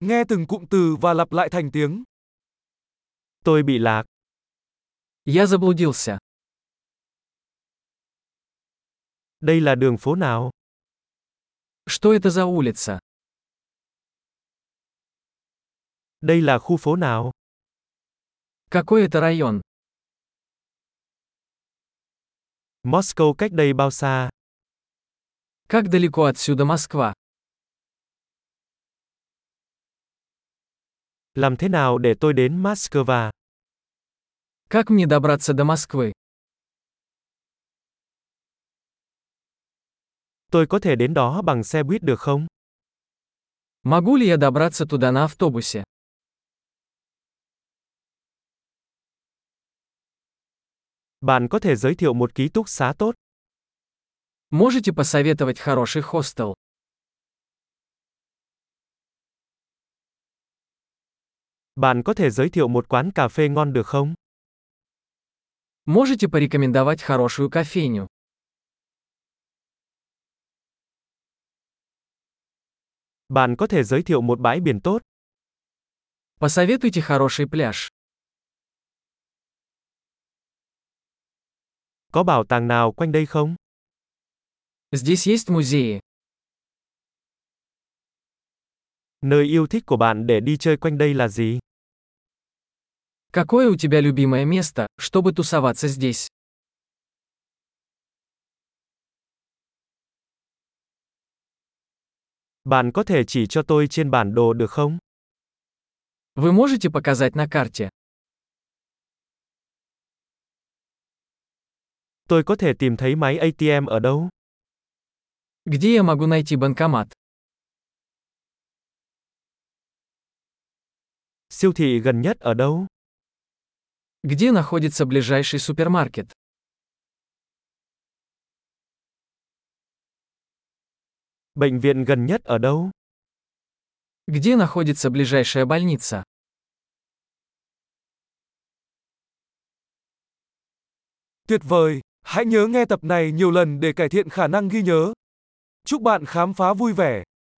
Nghe từng cụm từ và lặp lại thành tiếng. Tôi bị lạc. Я заблудился. Đây là đường phố nào? Что это за улица? Đây là khu phố nào? Какой это район? Moscow cách đây bao xa? Как далеко отсюда Москва? Làm thế nào để tôi đến Moscow? Как мне добраться до Москвы? Tôi có thể đến đó bằng xe buýt được không? Могу ли я добраться туда на автобусе? Bạn có thể giới thiệu một ký túc xá tốt. Можете посоветовать хороший хостел? Bạn có thể giới thiệu một quán cà phê ngon được không? Можете порекомендовать хорошую кофейню? Bạn có thể giới thiệu một bãi biển tốt. Посоветуйте хороший пляж. Có bảo tàng nào quanh đây không? Здесь есть музеи. Nơi yêu thích của bạn để đi chơi quanh đây là gì? Какое у тебя любимое место, чтобы тусоваться здесь? Bạn có thể chỉ cho tôi trên bản đồ được không? Вы можете показать на карте? Tôi có thể tìm thấy máy ATM ở đâu? Где я могу найти банкомат? Siêu thị gần nhất ở đâu? Где находится ближайший супермаркет? Bệnh viện gần nhất ở đâu? Где находится ближайшая больница? Tuyệt vời! Hãy nhớ nghe tập này nhiều lần để cải thiện khả năng ghi nhớ. Chúc bạn khám phá vui vẻ.